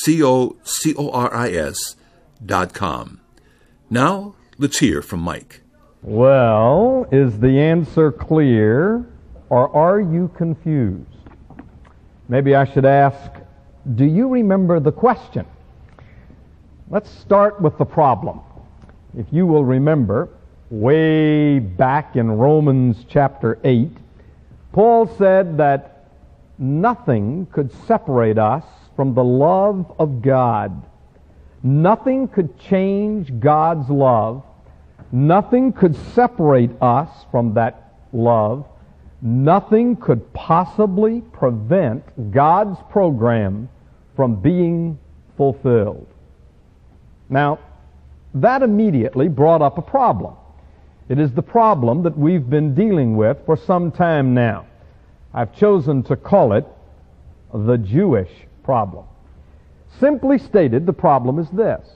C-O-C-O-R-I-S dot com. Now, let's hear from Mike. Well, is the answer clear or are you confused? Maybe I should ask, do you remember the question? Let's start with the problem. If you will remember, way back in Romans chapter 8, Paul said that nothing could separate us from the love of God. Nothing could change God's love. Nothing could separate us from that love. Nothing could possibly prevent God's program from being fulfilled. Now, that immediately brought up a problem. It is the problem that we've been dealing with for some time now. I've chosen to call it the Jewish problem. Simply stated, the problem is this.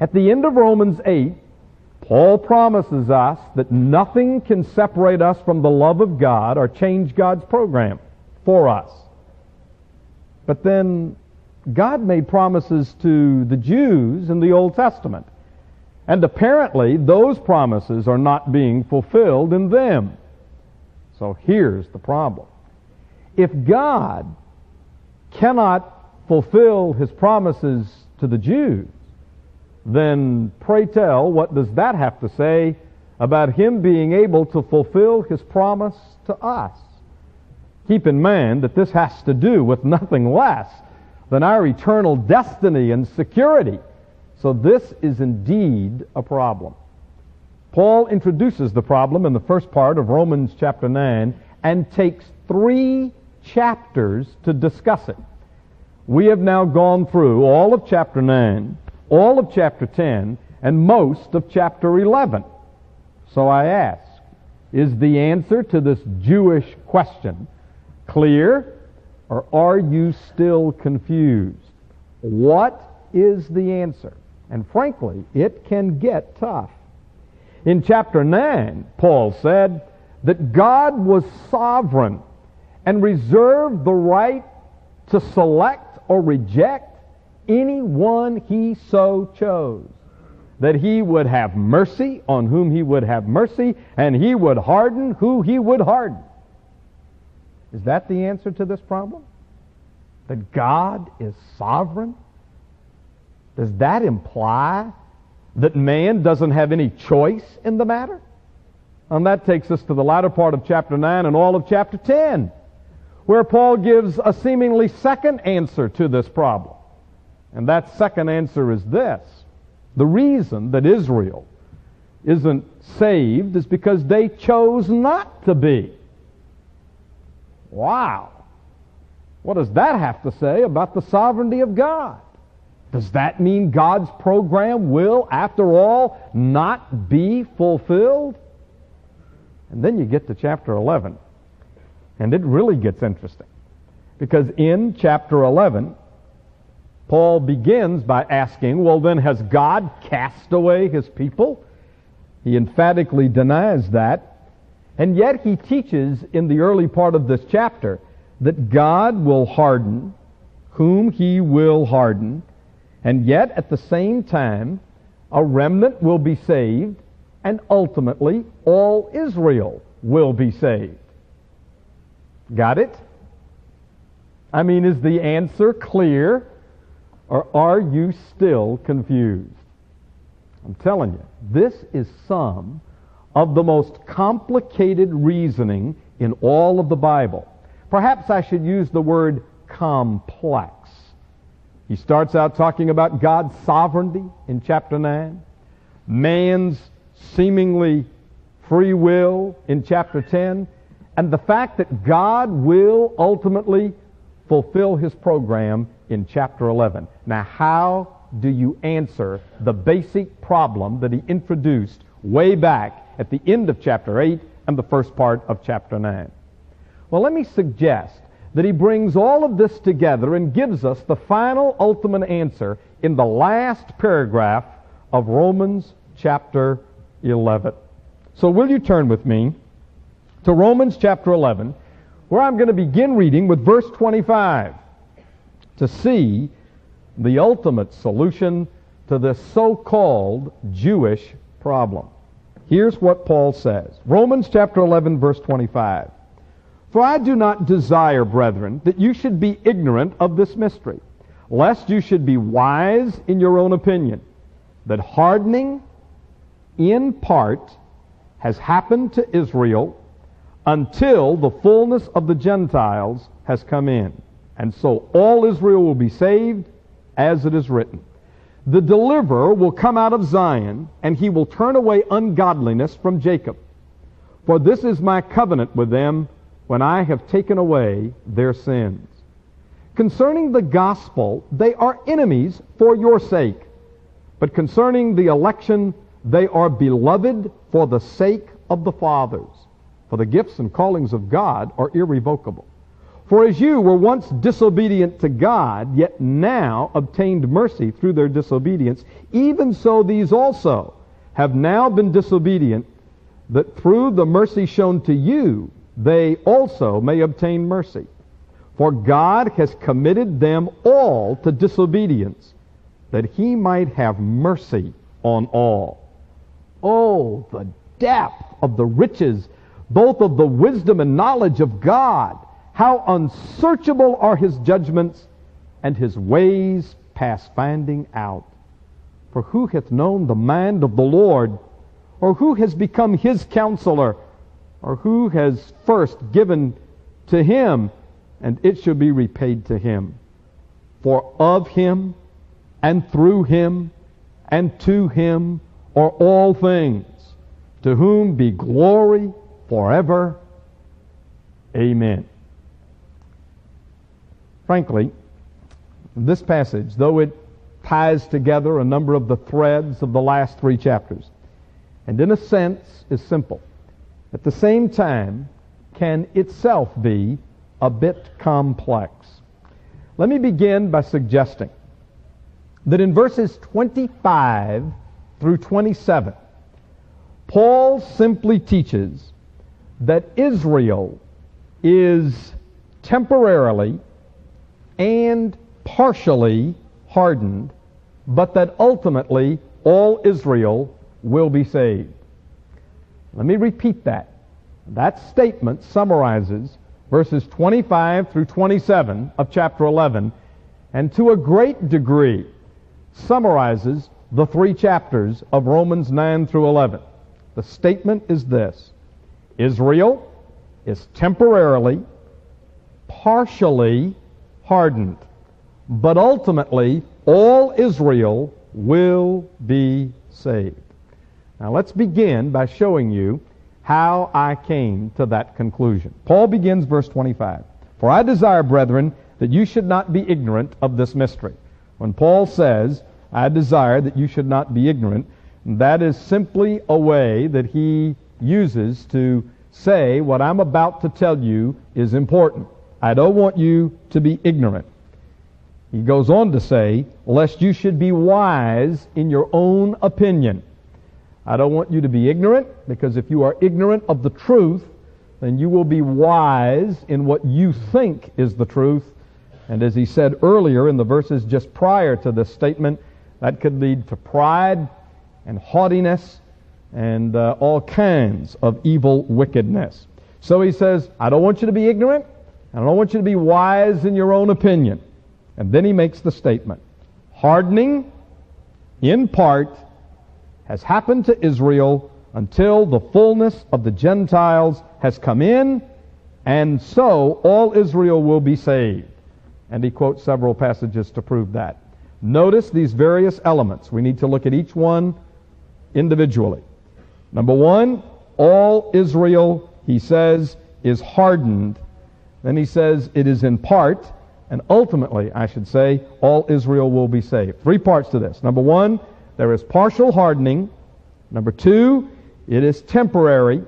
At the end of Romans 8, Paul promises us that nothing can separate us from the love of God or change God's program for us. But then God made promises to the Jews in the Old Testament. And apparently, those promises are not being fulfilled in them. So here's the problem. If God cannot fulfill his promises to the Jews, then pray tell, what does that have to say about him being able to fulfill his promise to us? Keep in mind that this has to do with nothing less than our eternal destiny and security. So this is indeed a problem. Paul introduces the problem in the first part of Romans chapter 9 and takes three chapters to discuss it. We have now gone through all of chapter 9, all of chapter 10, and most of chapter 11. So I ask, is the answer to this Jewish question clear, or are you still confused? What is the answer? And frankly, it can get tough. In chapter 9, Paul said that God was sovereign and reserved the right to select or reject anyone he so chose. That he would have mercy on whom he would have mercy, and he would harden who he would harden. Is that the answer to this problem? That God is sovereign? Does that imply that man doesn't have any choice in the matter? And that takes us to the latter part of chapter 9 and all of chapter 10 where Paul gives a seemingly second answer to this problem. And that second answer is this. The reason that Israel isn't saved is because they chose not to be. Wow. What does that have to say about the sovereignty of God? Does that mean God's program will, after all, not be fulfilled? And then you get to chapter 11. And it really gets interesting. Because in chapter 11, Paul begins by asking, well, then has God cast away his people? He emphatically denies that. And yet he teaches in the early part of this chapter that God will harden whom he will harden. And yet at the same time, a remnant will be saved and ultimately all Israel will be saved. Got it? I mean, is the answer clear or are you still confused? I'm telling you, this is some of the most complicated reasoning in all of the Bible. Perhaps I should use the word complex. He starts out talking about God's sovereignty in chapter 9, man's seemingly free will in chapter 10, and the fact that God will ultimately fulfill his program in chapter 11. Now, how do you answer the basic problem that he introduced way back at the end of chapter 8 and the first part of chapter 9? Well, let me suggest that he brings all of this together and gives us the final ultimate answer in the last paragraph of Romans chapter 11. So will you turn with me to Romans chapter 11, where I'm going to begin reading with verse 25 to see the ultimate solution to this so-called Jewish problem. Here's what Paul says. Romans chapter 11 verse 25. For I do not desire, brethren, that you should be ignorant of this mystery, lest you should be wise in your own opinion, that hardening in part has happened to Israel until the fullness of the Gentiles has come in. And so all Israel will be saved, as it is written. The deliverer will come out of Zion, and he will turn away ungodliness from Jacob. For this is my covenant with them when I have taken away their sins. Concerning the gospel, they are enemies for your sake. But concerning the election, they are beloved for the sake of the fathers. For the gifts and callings of God are irrevocable. For as you were once disobedient to God, yet now obtained mercy through their disobedience, even so these also have now been disobedient, that through the mercy shown to you, they also may obtain mercy. For God has committed them all to disobedience, that he might have mercy on all. Oh, the depth of the riches, both of the wisdom and knowledge of God. How unsearchable are his judgments, and his ways past finding out. For who hath known the mind of the Lord, or who has become his counselor, or who has first given to him, and it shall be repaid to him? For of him, and through him, and to him, are all things, to whom be glory forever. Amen. Frankly, this passage, though it ties together a number of the threads of the last three chapters, and in a sense is simple, at the same time can itself be a bit complex. Let me begin by suggesting that in verses 25 through 27, Paul simply teaches that Israel is temporarily and partially hardened, but that ultimately all Israel will be saved. Let me repeat that. That statement summarizes verses 25 through 27 of chapter 11, and to a great degree summarizes the three chapters of Romans 9 through 11. The statement is this Israel is temporarily, partially hardened, but ultimately all Israel will be saved. Now let's begin by showing you how I came to that conclusion. Paul begins verse 25. For I desire, brethren, that you should not be ignorant of this mystery. When Paul says, I desire that you should not be ignorant. That is simply a way that he uses to say what I'm about to tell you is important. I don't want you to be ignorant. He goes on to say, lest you should be wise in your own opinion. I don't want you to be ignorant, because if you are ignorant of the truth, then you will be wise in what you think is the truth. And as he said earlier in the verses just prior to this statement, that could lead to pride and haughtiness and uh, all kinds of evil wickedness. So he says, I don't want you to be ignorant. I don't want you to be wise in your own opinion. And then he makes the statement hardening, in part, has happened to Israel until the fullness of the Gentiles has come in, and so all Israel will be saved. And he quotes several passages to prove that. Notice these various elements. We need to look at each one individually. Number one, all Israel, he says, is hardened. Then he says it is in part. And ultimately, I should say, all Israel will be saved. Three parts to this. Number one, there is partial hardening. Number two, it is temporary.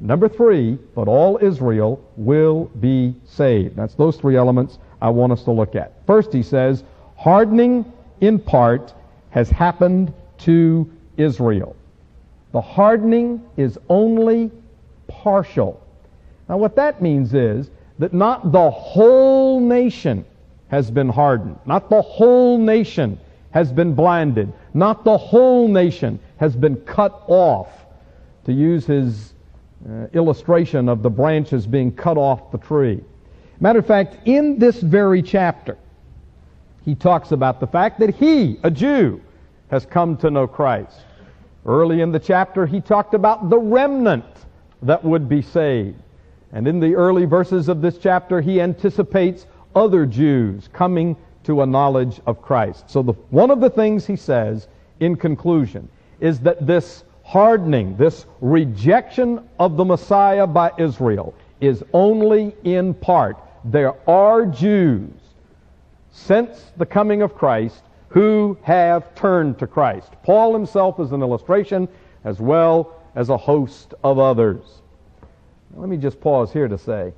Number three, but all Israel will be saved. That's those three elements I want us to look at. First, he says, hardening in part has happened to Israel. The hardening is only partial. Now, what that means is that not the whole nation has been hardened, not the whole nation has been blinded, not the whole nation has been cut off, to use his uh, illustration of the branches being cut off the tree. Matter of fact, in this very chapter, he talks about the fact that he, a Jew, has come to know Christ. Early in the chapter, he talked about the remnant that would be saved. And in the early verses of this chapter, he anticipates other Jews coming to a knowledge of Christ. So the, one of the things he says in conclusion is that this hardening, this rejection of the Messiah by Israel is only in part. There are Jews since the coming of Christ who have turned to Christ. Paul himself is an illustration as well as a host of others. Let me just pause here to say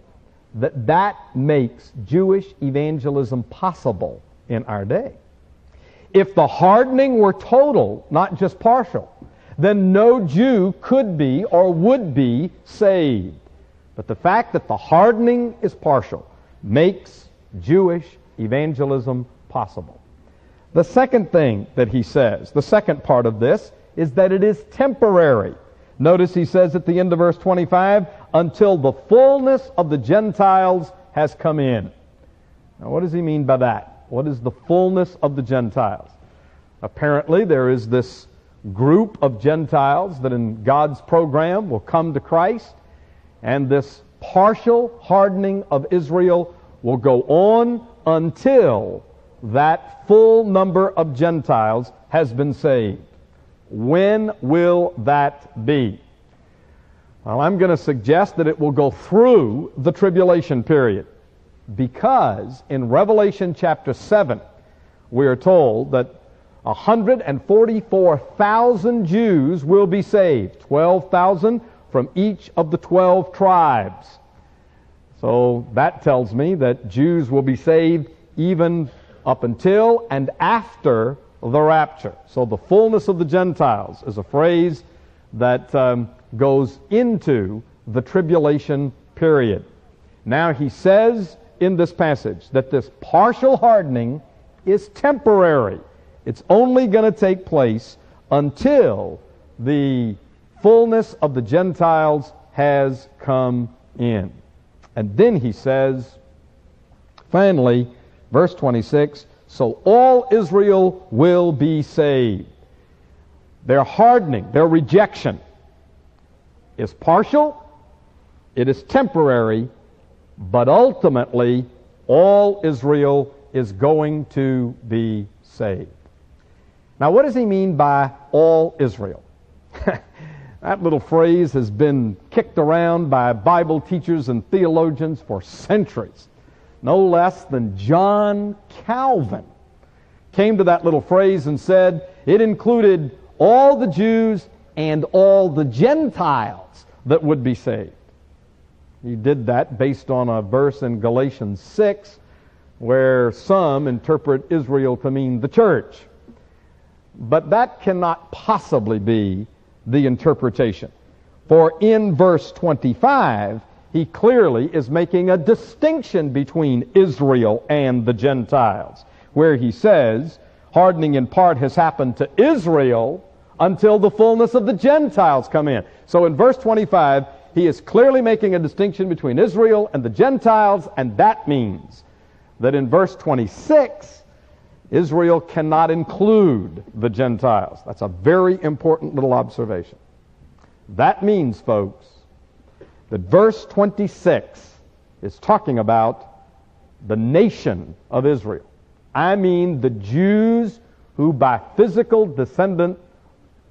that that makes Jewish evangelism possible in our day. If the hardening were total, not just partial, then no Jew could be or would be saved. But the fact that the hardening is partial makes Jewish evangelism possible. The second thing that he says, the second part of this, is that it is temporary. Notice he says at the end of verse 25, until the fullness of the Gentiles has come in. Now, what does he mean by that? What is the fullness of the Gentiles? Apparently, there is this group of Gentiles that in God's program will come to Christ, and this partial hardening of Israel will go on until that full number of Gentiles has been saved. When will that be? Well, I'm going to suggest that it will go through the tribulation period because in Revelation chapter 7, we are told that 144,000 Jews will be saved, 12,000 from each of the 12 tribes. So that tells me that Jews will be saved even up until and after the rapture. So the fullness of the Gentiles is a phrase that um, goes into the tribulation period. Now he says in this passage that this partial hardening is temporary. It's only going to take place until the fullness of the Gentiles has come in. And then he says, finally, verse 26, so all Israel will be saved. Their hardening, their rejection is partial, it is temporary, but ultimately all Israel is going to be saved. Now, what does he mean by all Israel? that little phrase has been kicked around by Bible teachers and theologians for centuries. No less than John Calvin came to that little phrase and said it included all the Jews and all the Gentiles that would be saved. He did that based on a verse in Galatians 6 where some interpret Israel to mean the church. But that cannot possibly be the interpretation. For in verse 25, he clearly is making a distinction between Israel and the Gentiles, where he says, hardening in part has happened to Israel until the fullness of the Gentiles come in. So in verse 25, he is clearly making a distinction between Israel and the Gentiles, and that means that in verse 26, Israel cannot include the Gentiles. That's a very important little observation. That means, folks, that verse 26 is talking about the nation of Israel. I mean the Jews who by physical descendant,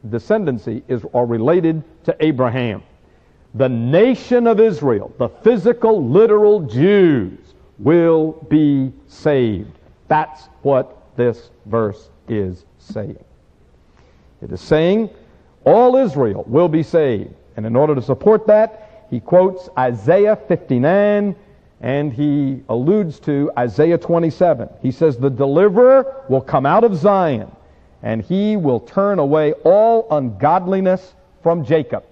descendancy is, are related to Abraham. The nation of Israel, the physical, literal Jews, will be saved. That's what this verse is saying. It is saying all Israel will be saved. And in order to support that, he quotes Isaiah 59 and he alludes to Isaiah 27. He says, The deliverer will come out of Zion, and he will turn away all ungodliness from Jacob.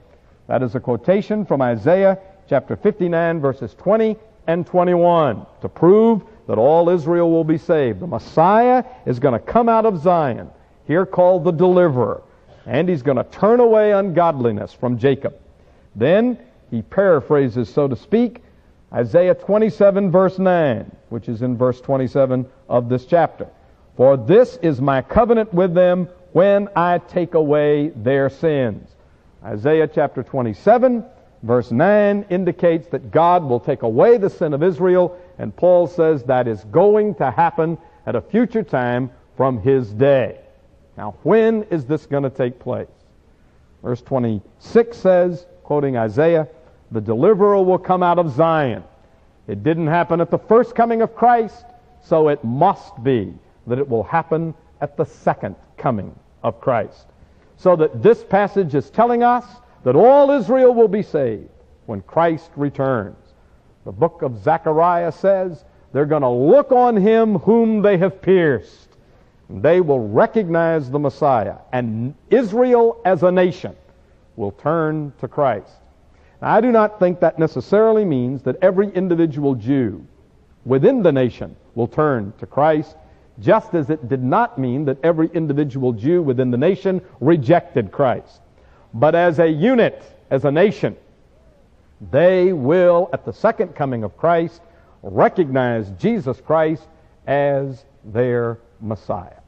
That is a quotation from Isaiah chapter 59, verses 20 and 21, to prove that all Israel will be saved. The Messiah is going to come out of Zion, here called the deliverer, and he's going to turn away ungodliness from Jacob. Then he paraphrases, so to speak, Isaiah 27, verse 9, which is in verse 27 of this chapter. For this is my covenant with them when I take away their sins. Isaiah chapter 27, verse 9 indicates that God will take away the sin of Israel, and Paul says that is going to happen at a future time from his day. Now, when is this going to take place? Verse 26 says, quoting Isaiah, the deliverer will come out of Zion. It didn't happen at the first coming of Christ, so it must be that it will happen at the second coming of Christ. So that this passage is telling us that all Israel will be saved when Christ returns. The book of Zechariah says they're going to look on him whom they have pierced. They will recognize the Messiah. And Israel as a nation will turn to Christ. Now, I do not think that necessarily means that every individual Jew within the nation will turn to Christ, just as it did not mean that every individual Jew within the nation rejected Christ. But as a unit, as a nation, they will, at the second coming of Christ, recognize Jesus Christ as their Messiah.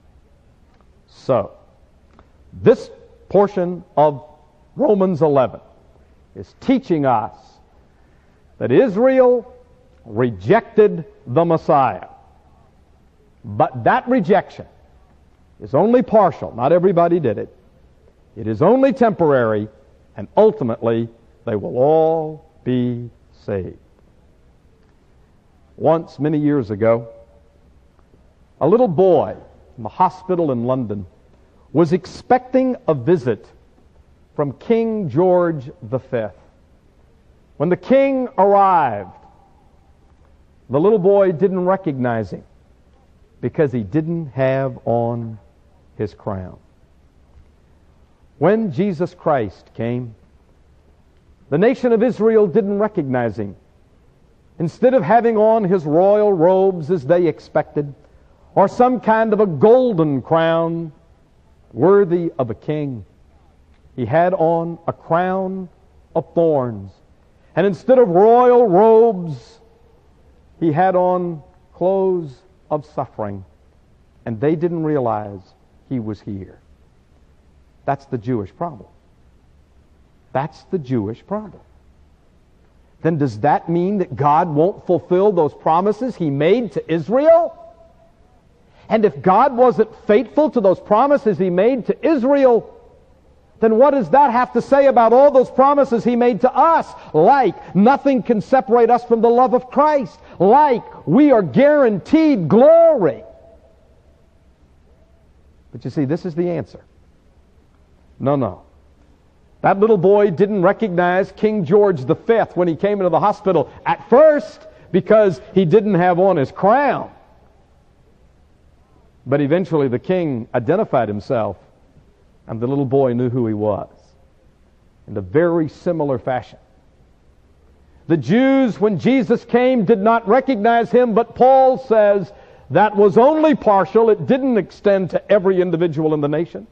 So, this portion of Romans 11 is teaching us that Israel rejected the Messiah. But that rejection is only partial. Not everybody did it. It is only temporary, and ultimately they will all be saved. Once, many years ago, a little boy in the hospital in London was expecting a visit from King George V. When the king arrived, the little boy didn't recognize him because he didn't have on his crown. When Jesus Christ came, the nation of Israel didn't recognize him. Instead of having on his royal robes as they expected, or some kind of a golden crown worthy of a king, he had on a crown of thorns. And instead of royal robes, he had on clothes of suffering. And they didn't realize he was here. That's the Jewish problem. That's the Jewish problem. Then does that mean that God won't fulfill those promises he made to Israel? And if God wasn't faithful to those promises he made to Israel, then what does that have to say about all those promises he made to us? Like, nothing can separate us from the love of Christ. Like, we are guaranteed glory. But you see, this is the answer. No, no. That little boy didn't recognize King George V when he came into the hospital at first because he didn't have on his crown. But eventually the king identified himself and the little boy knew who he was in a very similar fashion. The Jews, when Jesus came, did not recognize him, but Paul says that was only partial. It didn't extend to every individual in the nation.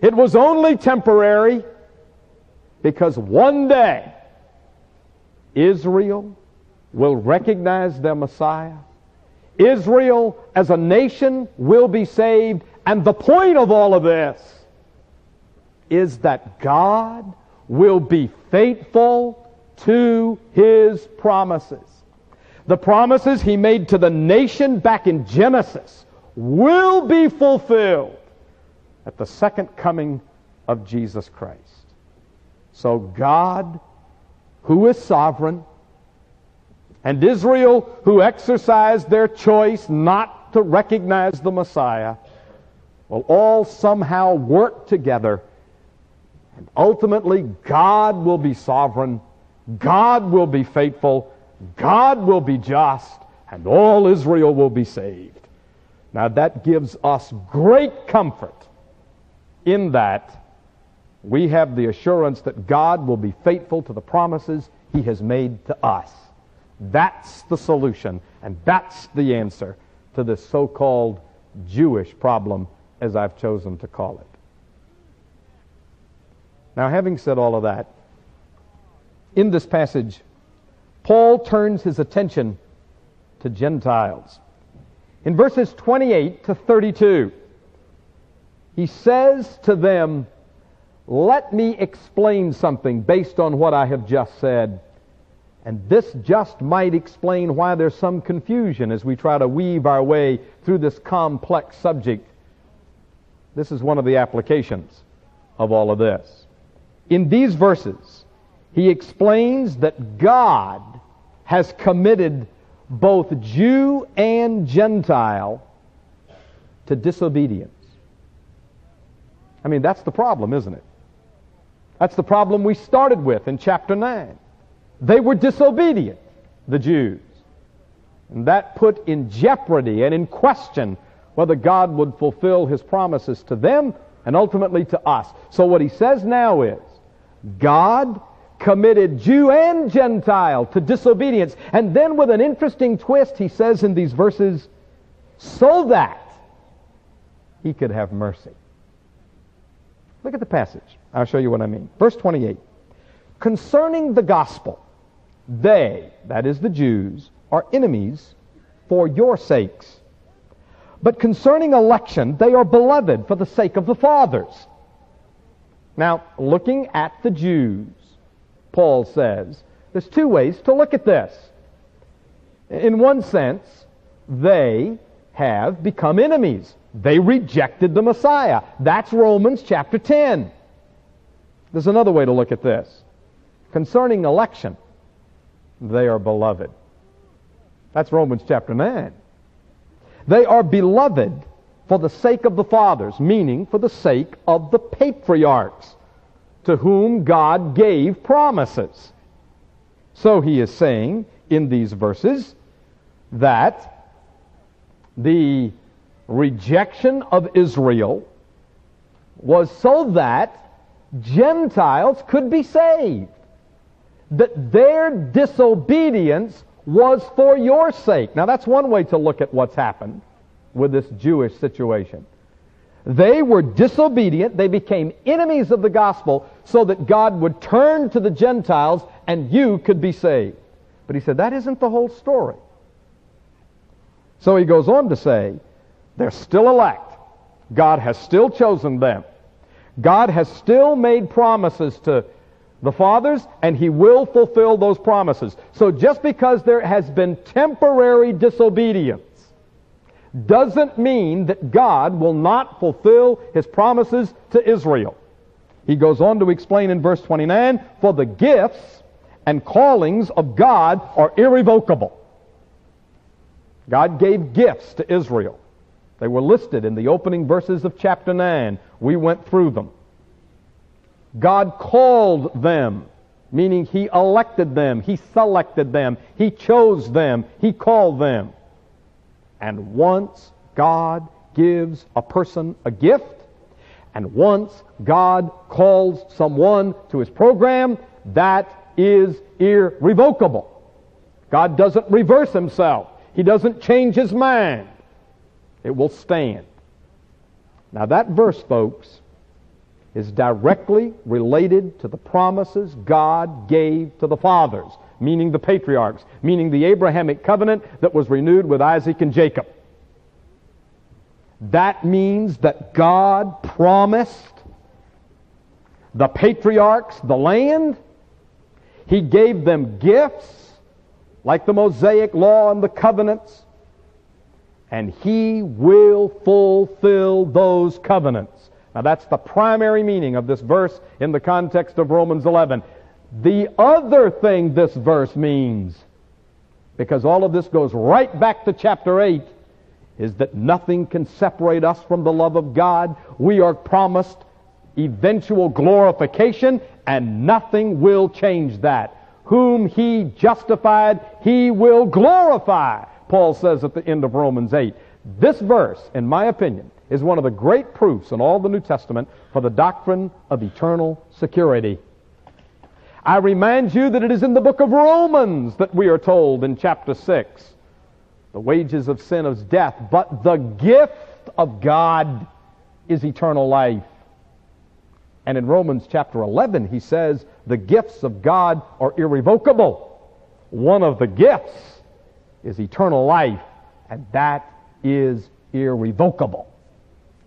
It was only temporary because one day Israel will recognize their Messiah. Israel as a nation will be saved. And the point of all of this is that God will be faithful to his promises. The promises he made to the nation back in Genesis will be fulfilled at the second coming of Jesus Christ. So God, who is sovereign, and Israel, who exercised their choice not to recognize the Messiah, will all somehow work together. And ultimately, God will be sovereign, God will be faithful, God will be just, and all Israel will be saved. Now, that gives us great comfort in that we have the assurance that God will be faithful to the promises He has made to us. That's the solution, and that's the answer to this so called Jewish problem, as I've chosen to call it. Now, having said all of that, in this passage, Paul turns his attention to Gentiles. In verses 28 to 32, he says to them, Let me explain something based on what I have just said. And this just might explain why there's some confusion as we try to weave our way through this complex subject. This is one of the applications of all of this. In these verses, he explains that God has committed both Jew and Gentile to disobedience. I mean, that's the problem, isn't it? That's the problem we started with in chapter 9. They were disobedient, the Jews. And that put in jeopardy and in question whether God would fulfill his promises to them and ultimately to us. So what he says now is God committed Jew and Gentile to disobedience. And then with an interesting twist, he says in these verses, so that he could have mercy. Look at the passage. I'll show you what I mean. Verse 28. Concerning the gospel, they, that is the Jews, are enemies for your sakes. But concerning election, they are beloved for the sake of the fathers. Now, looking at the Jews, Paul says, there's two ways to look at this. In one sense, they have become enemies. They rejected the Messiah. That's Romans chapter 10. There's another way to look at this. Concerning election, they are beloved. That's Romans chapter 9. They are beloved for the sake of the fathers, meaning for the sake of the patriarchs to whom God gave promises. So he is saying in these verses that the rejection of Israel was so that Gentiles could be saved. That their disobedience was for your sake. Now that's one way to look at what's happened with this Jewish situation. They were disobedient. They became enemies of the gospel so that God would turn to the Gentiles and you could be saved. But he said that isn't the whole story. So he goes on to say, they're still elect. God has still chosen them. God has still made promises to the fathers, and he will fulfill those promises. So just because there has been temporary disobedience doesn't mean that God will not fulfill his promises to Israel. He goes on to explain in verse 29, for the gifts and callings of God are irrevocable. God gave gifts to Israel. They were listed in the opening verses of chapter 9. We went through them. God called them, meaning He elected them, He selected them, He chose them, He called them. And once God gives a person a gift, and once God calls someone to His program, that is irrevocable. God doesn't reverse Himself. He doesn't change His mind. It will stand. Now that verse, folks, is directly related to the promises God gave to the fathers, meaning the patriarchs, meaning the Abrahamic covenant that was renewed with Isaac and Jacob. That means that God promised the patriarchs the land. He gave them gifts like the Mosaic law and the covenants. And He will fulfill those covenants. Now that's the primary meaning of this verse in the context of Romans 11. The other thing this verse means because all of this goes right back to chapter 8, is that nothing can separate us from the love of God. We are promised eventual glorification, and nothing will change that. Whom he justified, he will glorify, Paul says at the end of Romans 8. This verse, in my opinion, is one of the great proofs in all the New Testament for the doctrine of eternal security. I remind you that it is in the book of Romans that we are told in chapter 6 the wages of sin is death, but the gift of God is eternal life. And in Romans chapter 11, he says the gifts of God are irrevocable. One of the gifts is eternal life, and that is irrevocable.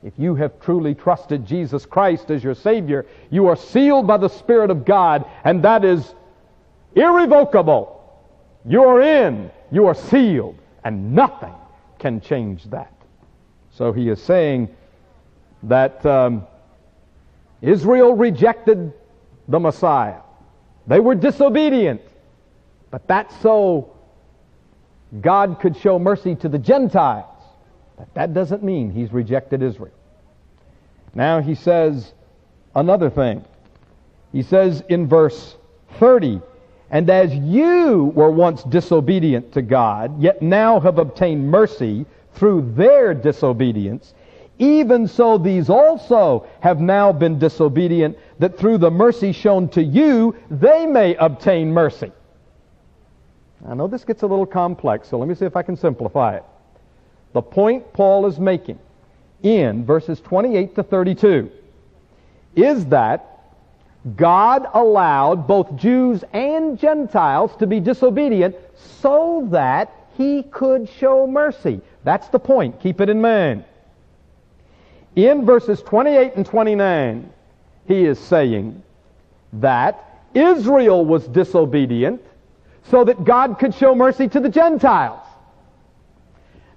If you have truly trusted Jesus Christ as your Savior, you are sealed by the Spirit of God, and that is irrevocable. You are in, you are sealed and nothing can change that. So he is saying that um, Israel rejected the Messiah. They were disobedient. But that's so God could show mercy to the Gentiles. But that doesn't mean he's rejected Israel. Now he says another thing. He says in verse 30, and as you were once disobedient to God, yet now have obtained mercy through their disobedience, even so these also have now been disobedient, that through the mercy shown to you, they may obtain mercy. I know this gets a little complex, so let me see if I can simplify it. The point Paul is making in verses 28 to 32 is that God allowed both Jews and Gentiles to be disobedient so that he could show mercy. That's the point. Keep it in mind. In verses 28 and 29, he is saying that Israel was disobedient so that God could show mercy to the Gentiles.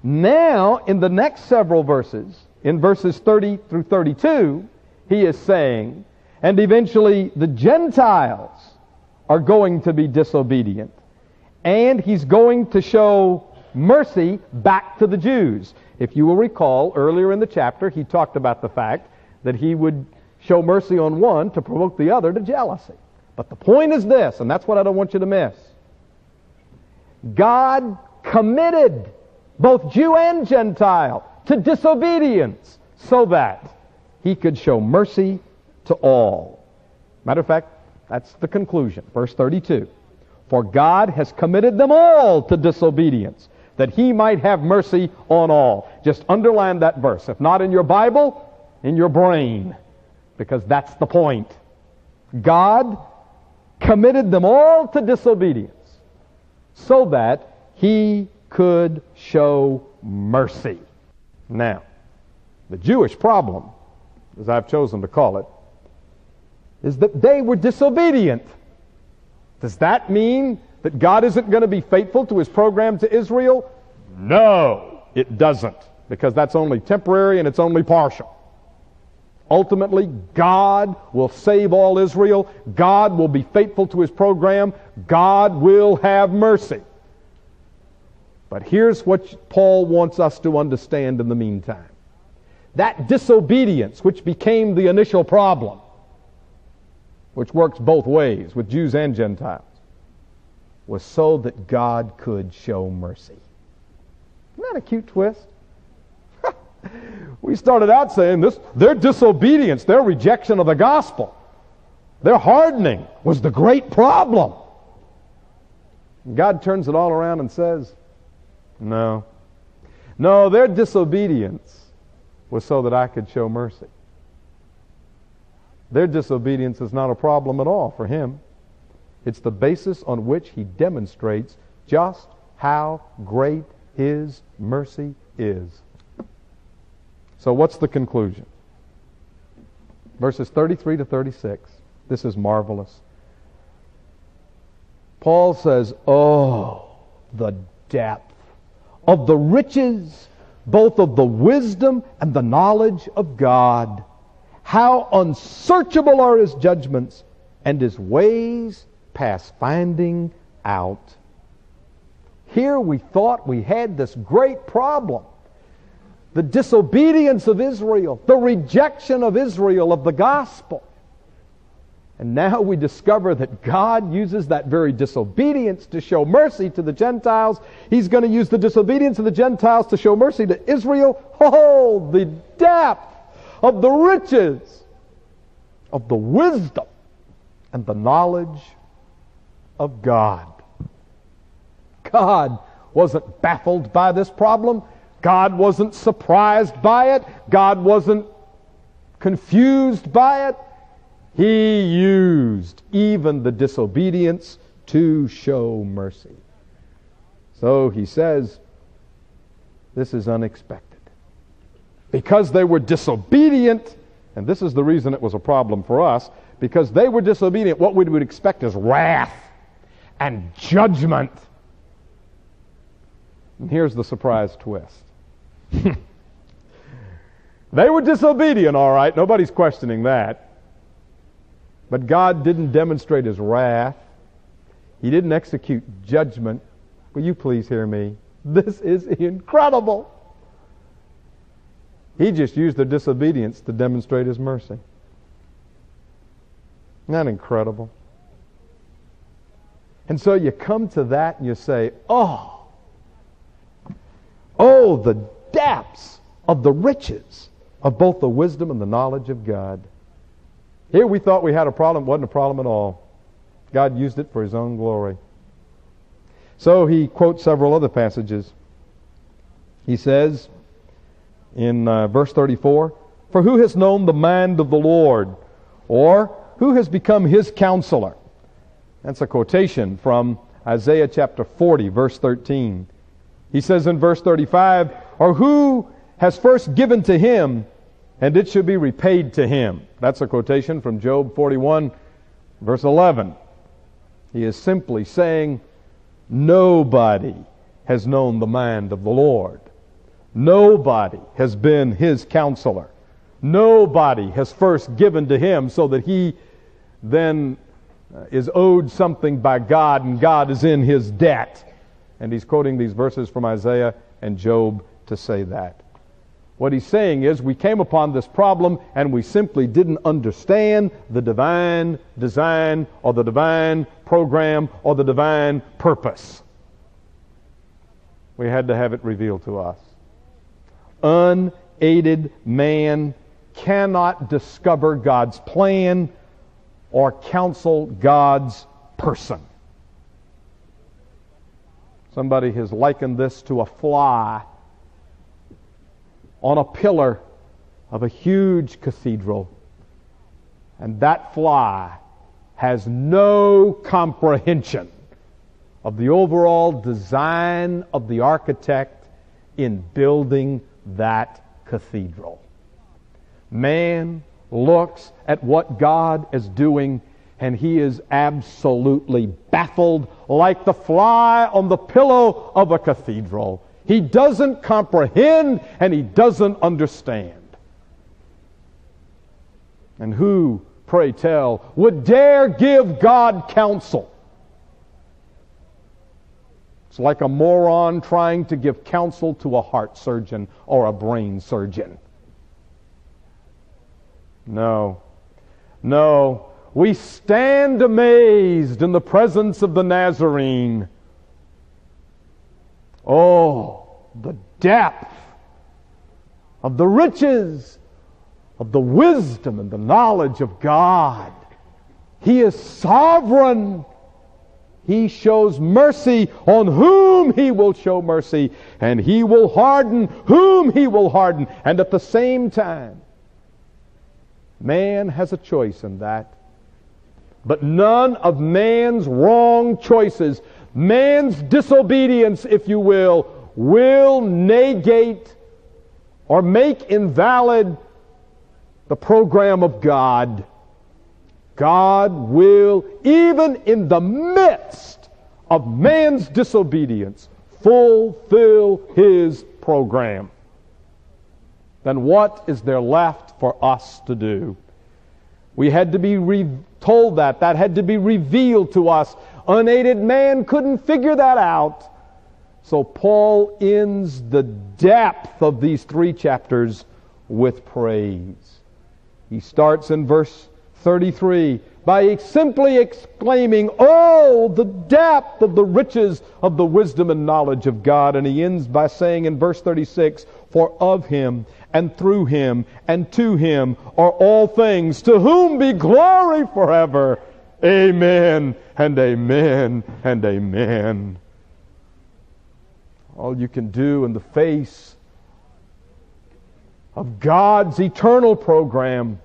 Now, in the next several verses, in verses 30 through 32, he is saying and eventually the Gentiles are going to be disobedient. And he's going to show mercy back to the Jews. If you will recall, earlier in the chapter, he talked about the fact that he would show mercy on one to provoke the other to jealousy. But the point is this, and that's what I don't want you to miss. God committed both Jew and Gentile to disobedience so that he could show mercy to all. Matter of fact, that's the conclusion. Verse 32. For God has committed them all to disobedience, that he might have mercy on all. Just underline that verse. If not in your Bible, in your brain, because that's the point. God committed them all to disobedience so that he could show mercy. Now, the Jewish problem, as I've chosen to call it, is that they were disobedient. Does that mean that God isn't going to be faithful to his program to Israel? No, it doesn't, because that's only temporary and it's only partial. Ultimately, God will save all Israel. God will be faithful to his program. God will have mercy. But here's what Paul wants us to understand in the meantime. That disobedience, which became the initial problem, which works both ways with Jews and Gentiles, was so that God could show mercy. Isn't that a cute twist? we started out saying this their disobedience, their rejection of the gospel, their hardening was the great problem. God turns it all around and says, No. No, their disobedience was so that I could show mercy. Their disobedience is not a problem at all for him. It's the basis on which he demonstrates just how great his mercy is. So, what's the conclusion? Verses 33 to 36. This is marvelous. Paul says, Oh, the depth of the riches, both of the wisdom and the knowledge of God. How unsearchable are his judgments, and his ways past finding out. Here we thought we had this great problem the disobedience of Israel, the rejection of Israel of the gospel. And now we discover that God uses that very disobedience to show mercy to the Gentiles. He's going to use the disobedience of the Gentiles to show mercy to Israel. Oh, the depth of the riches of the wisdom and the knowledge of God. God wasn't baffled by this problem. God wasn't surprised by it. God wasn't confused by it. He used even the disobedience to show mercy. So he says, this is unexpected. Because they were disobedient, and this is the reason it was a problem for us, because they were disobedient, what we would expect is wrath and judgment. And here's the surprise twist. they were disobedient, all right. Nobody's questioning that. But God didn't demonstrate his wrath. He didn't execute judgment. Will you please hear me? This is incredible. He just used their disobedience to demonstrate his mercy. That incredible? And so you come to that and you say, oh, oh, the depths of the riches of both the wisdom and the knowledge of God. Here we thought we had a problem. It wasn't a problem at all. God used it for his own glory. So he quotes several other passages. He says in uh, verse 34, For who has known the mind of the Lord? Or who has become his counselor? That's a quotation from Isaiah chapter 40, verse 13. He says in verse 35, Or who has first given to him, and it should be repaid to him? That's a quotation from Job 41, verse 11. He is simply saying, Nobody has known the mind of the Lord. Nobody has been his counselor. Nobody has first given to him so that he then uh, is owed something by God and God is in his debt. And he's quoting these verses from Isaiah and Job to say that. What he's saying is, we came upon this problem and we simply didn't understand the divine design or the divine program or the divine purpose. We had to have it revealed to us. Unaided man cannot discover God's plan or counsel God's person. Somebody has likened this to a fly on a pillar of a huge cathedral. And that fly has no comprehension of the overall design of the architect in building that cathedral. Man looks at what God is doing and he is absolutely baffled like the fly on the pillow of a cathedral. He doesn't comprehend and he doesn't understand. And who, pray tell, would dare give God counsel? It's like a moron trying to give counsel to a heart surgeon or a brain surgeon. No. No. We stand amazed in the presence of the Nazarene. Oh, the depth of the riches of the wisdom and the knowledge of God. He is sovereign. He shows mercy on whom he will show mercy, and he will harden whom he will harden. And at the same time, man has a choice in that. But none of man's wrong choices, man's disobedience, if you will, will negate or make invalid the program of God. God will, even in the midst of man's disobedience, fulfill his program. Then what is there left for us to do? We had to be re- told that. That had to be revealed to us. Unaided man couldn't figure that out. So Paul ends the depth of these three chapters with praise. He starts in verse 33 by simply exclaiming, Oh, the depth of the riches of the wisdom and knowledge of God. And he ends by saying in verse 36, For of him and through him and to him are all things, to whom be glory forever. Amen and amen and amen. All you can do in the face of God's eternal program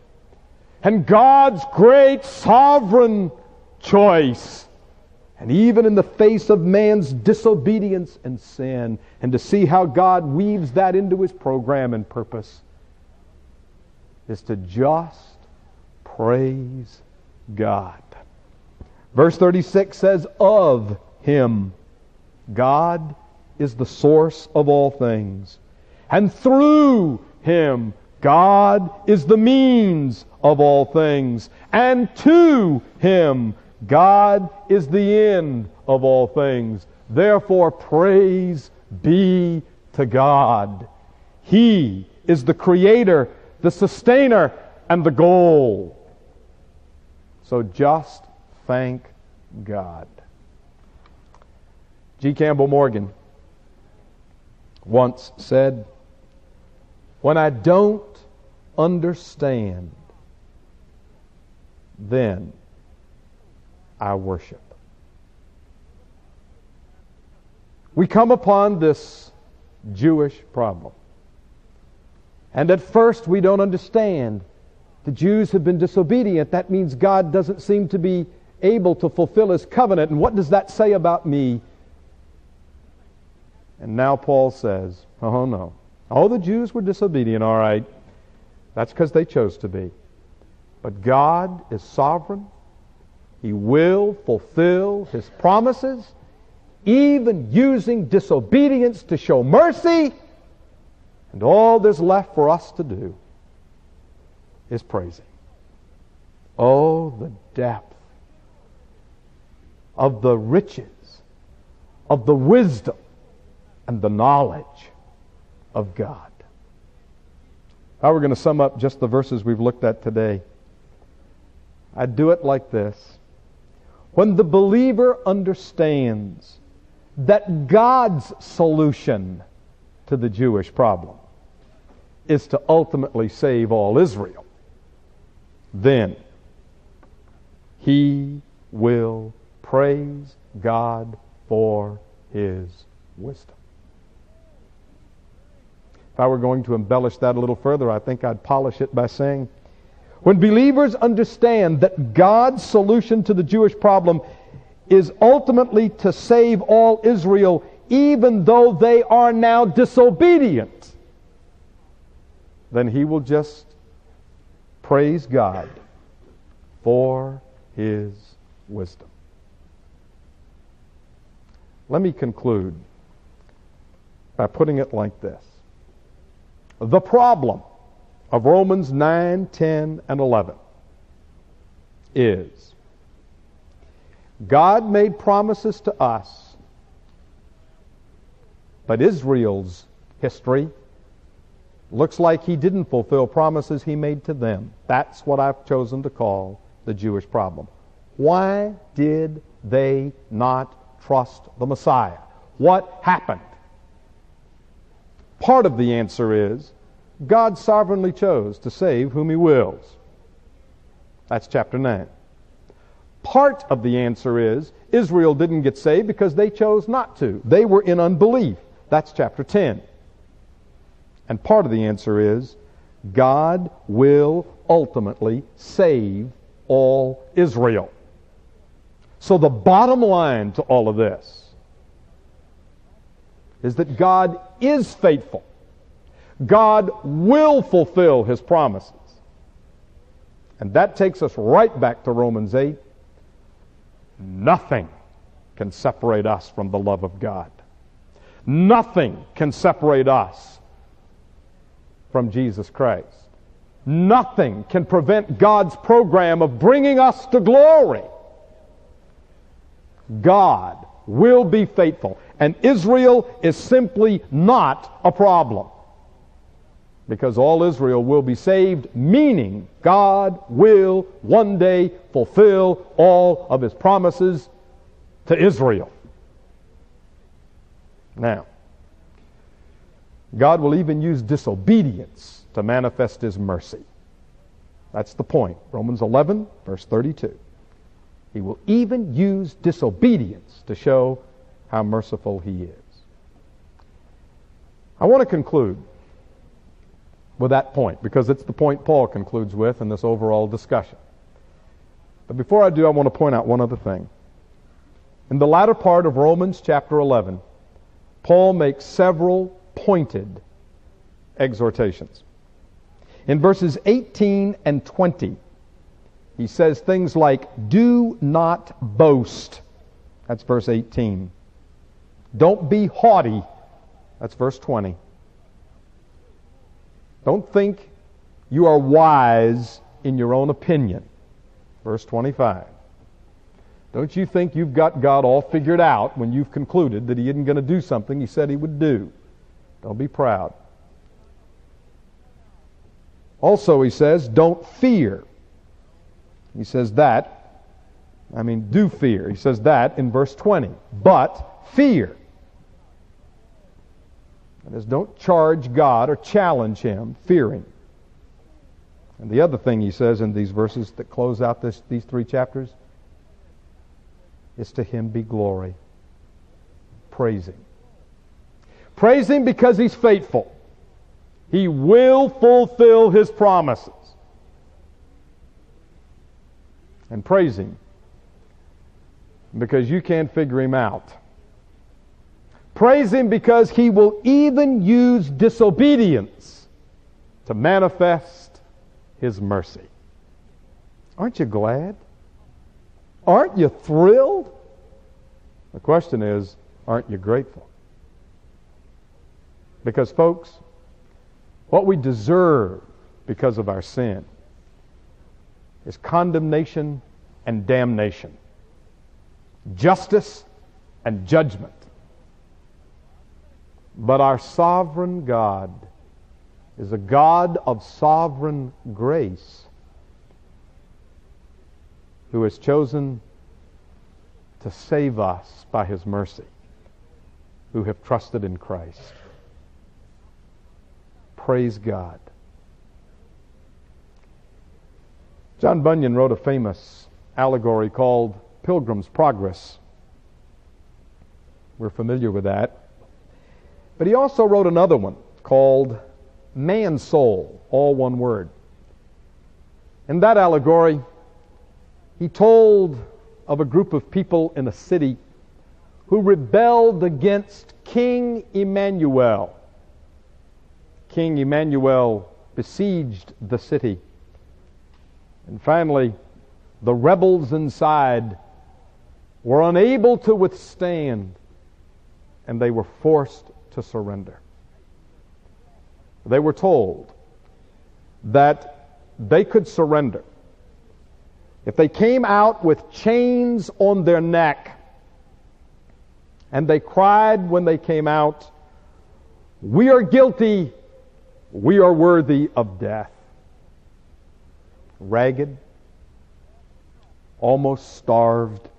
and God's great sovereign choice. And even in the face of man's disobedience and sin, and to see how God weaves that into his program and purpose, is to just praise God. Verse 36 says, Of him, God is the source of all things. And through him, God is the means of all things. And to him, God is the end of all things. Therefore, praise be to God. He is the creator, the sustainer, and the goal. So just thank God. G. Campbell Morgan once said, When I don't understand, then I worship. We come upon this Jewish problem. And at first we don't understand. The Jews have been disobedient. That means God doesn't seem to be able to fulfill his covenant. And what does that say about me? And now Paul says, oh no. All the Jews were disobedient, all right. That's because they chose to be. But God is sovereign. He will fulfill his promises, even using disobedience to show mercy. And all there's left for us to do is praise him. Oh, the depth of the riches, of the wisdom, and the knowledge of God. How we're going to sum up just the verses we've looked at today. I do it like this. When the believer understands that God's solution to the Jewish problem is to ultimately save all Israel, then he will praise God for his wisdom. If I were going to embellish that a little further, I think I'd polish it by saying, when believers understand that God's solution to the Jewish problem is ultimately to save all Israel, even though they are now disobedient, then he will just praise God for his wisdom. Let me conclude by putting it like this the problem of Romans 9, 10, and 11 is God made promises to us, but Israel's history looks like he didn't fulfill promises he made to them. That's what I've chosen to call the Jewish problem. Why did they not trust the Messiah? What happened? Part of the answer is God sovereignly chose to save whom he wills. That's chapter 9. Part of the answer is Israel didn't get saved because they chose not to. They were in unbelief. That's chapter 10. And part of the answer is God will ultimately save all Israel. So the bottom line to all of this is that God is faithful. God will fulfill his promises. And that takes us right back to Romans 8. Nothing can separate us from the love of God. Nothing can separate us from Jesus Christ. Nothing can prevent God's program of bringing us to glory. God will be faithful. And Israel is simply not a problem. Because all Israel will be saved, meaning God will one day fulfill all of his promises to Israel. Now, God will even use disobedience to manifest his mercy. That's the point. Romans 11, verse 32. He will even use disobedience to show how merciful he is. I want to conclude with that point because it's the point Paul concludes with in this overall discussion. But before I do, I want to point out one other thing. In the latter part of Romans chapter 11, Paul makes several pointed exhortations. In verses 18 and 20, he says things like, Do not boast. That's verse 18. Don't be haughty. That's verse 20. Don't think you are wise in your own opinion. Verse 25. Don't you think you've got God all figured out when you've concluded that He isn't going to do something He said He would do. Don't be proud. Also, he says, don't fear. He says that. I mean, do fear. He says that in verse 20. But fear. That is, don't charge God or challenge Him, fearing. And the other thing he says in these verses that close out this, these three chapters is to Him be glory. Praise Him. Praise Him because He's faithful. He will fulfill his promises. And praise him because you can't figure him out. Praise him because he will even use disobedience to manifest his mercy. Aren't you glad? Aren't you thrilled? The question is, aren't you grateful? Because, folks, what we deserve because of our sin is condemnation and damnation, justice and judgment. But our sovereign God is a God of sovereign grace who has chosen to save us by his mercy, who have trusted in Christ. Praise God. John Bunyan wrote a famous allegory called Pilgrim's Progress. We're familiar with that. But he also wrote another one called Mansoul, all one word. In that allegory, he told of a group of people in a city who rebelled against King Emmanuel King Emmanuel besieged the city. And finally, the rebels inside were unable to withstand, and they were forced to surrender. They were told that they could surrender if they came out with chains on their neck and they cried when they came out, We are guilty we are worthy of death. Ragged, almost starved.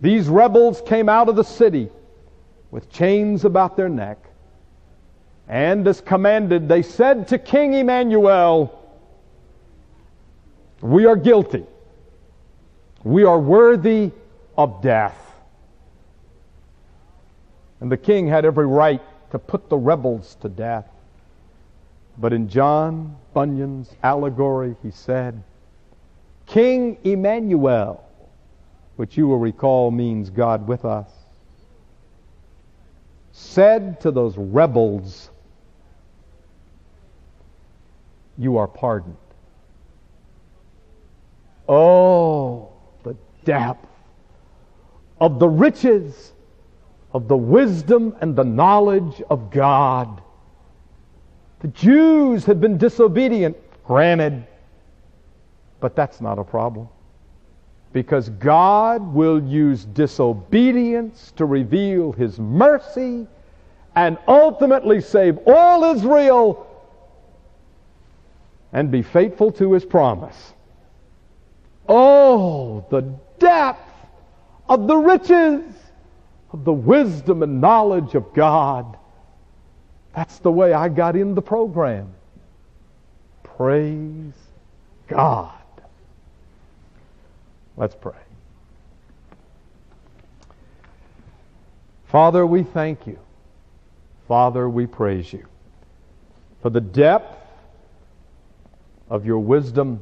These rebels came out of the city with chains about their neck. And as commanded, they said to King Emmanuel, We are guilty. We are worthy of death. And the king had every right to put the rebels to death. But in John Bunyan's allegory, he said, King Emmanuel, which you will recall means God with us, said to those rebels, You are pardoned. Oh, the depth of the riches of the wisdom and the knowledge of God the Jews had been disobedient, granted, but that's not a problem. because God will use disobedience to reveal His mercy and ultimately save all Israel and be faithful to His promise. Oh, the depth of the riches of the wisdom and knowledge of God. That's the way I got in the program. Praise God. Let's pray. Father, we thank you. Father, we praise you for the depth of your wisdom,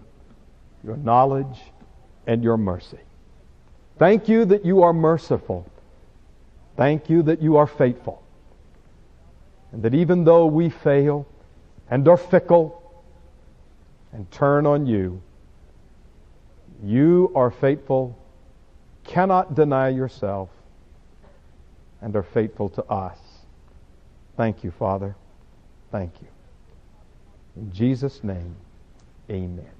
your knowledge, and your mercy. Thank you that you are merciful. Thank you that you are faithful. And that even though we fail and are fickle and turn on you, you are faithful, cannot deny yourself, and are faithful to us. Thank you, Father. Thank you. In Jesus' name, amen.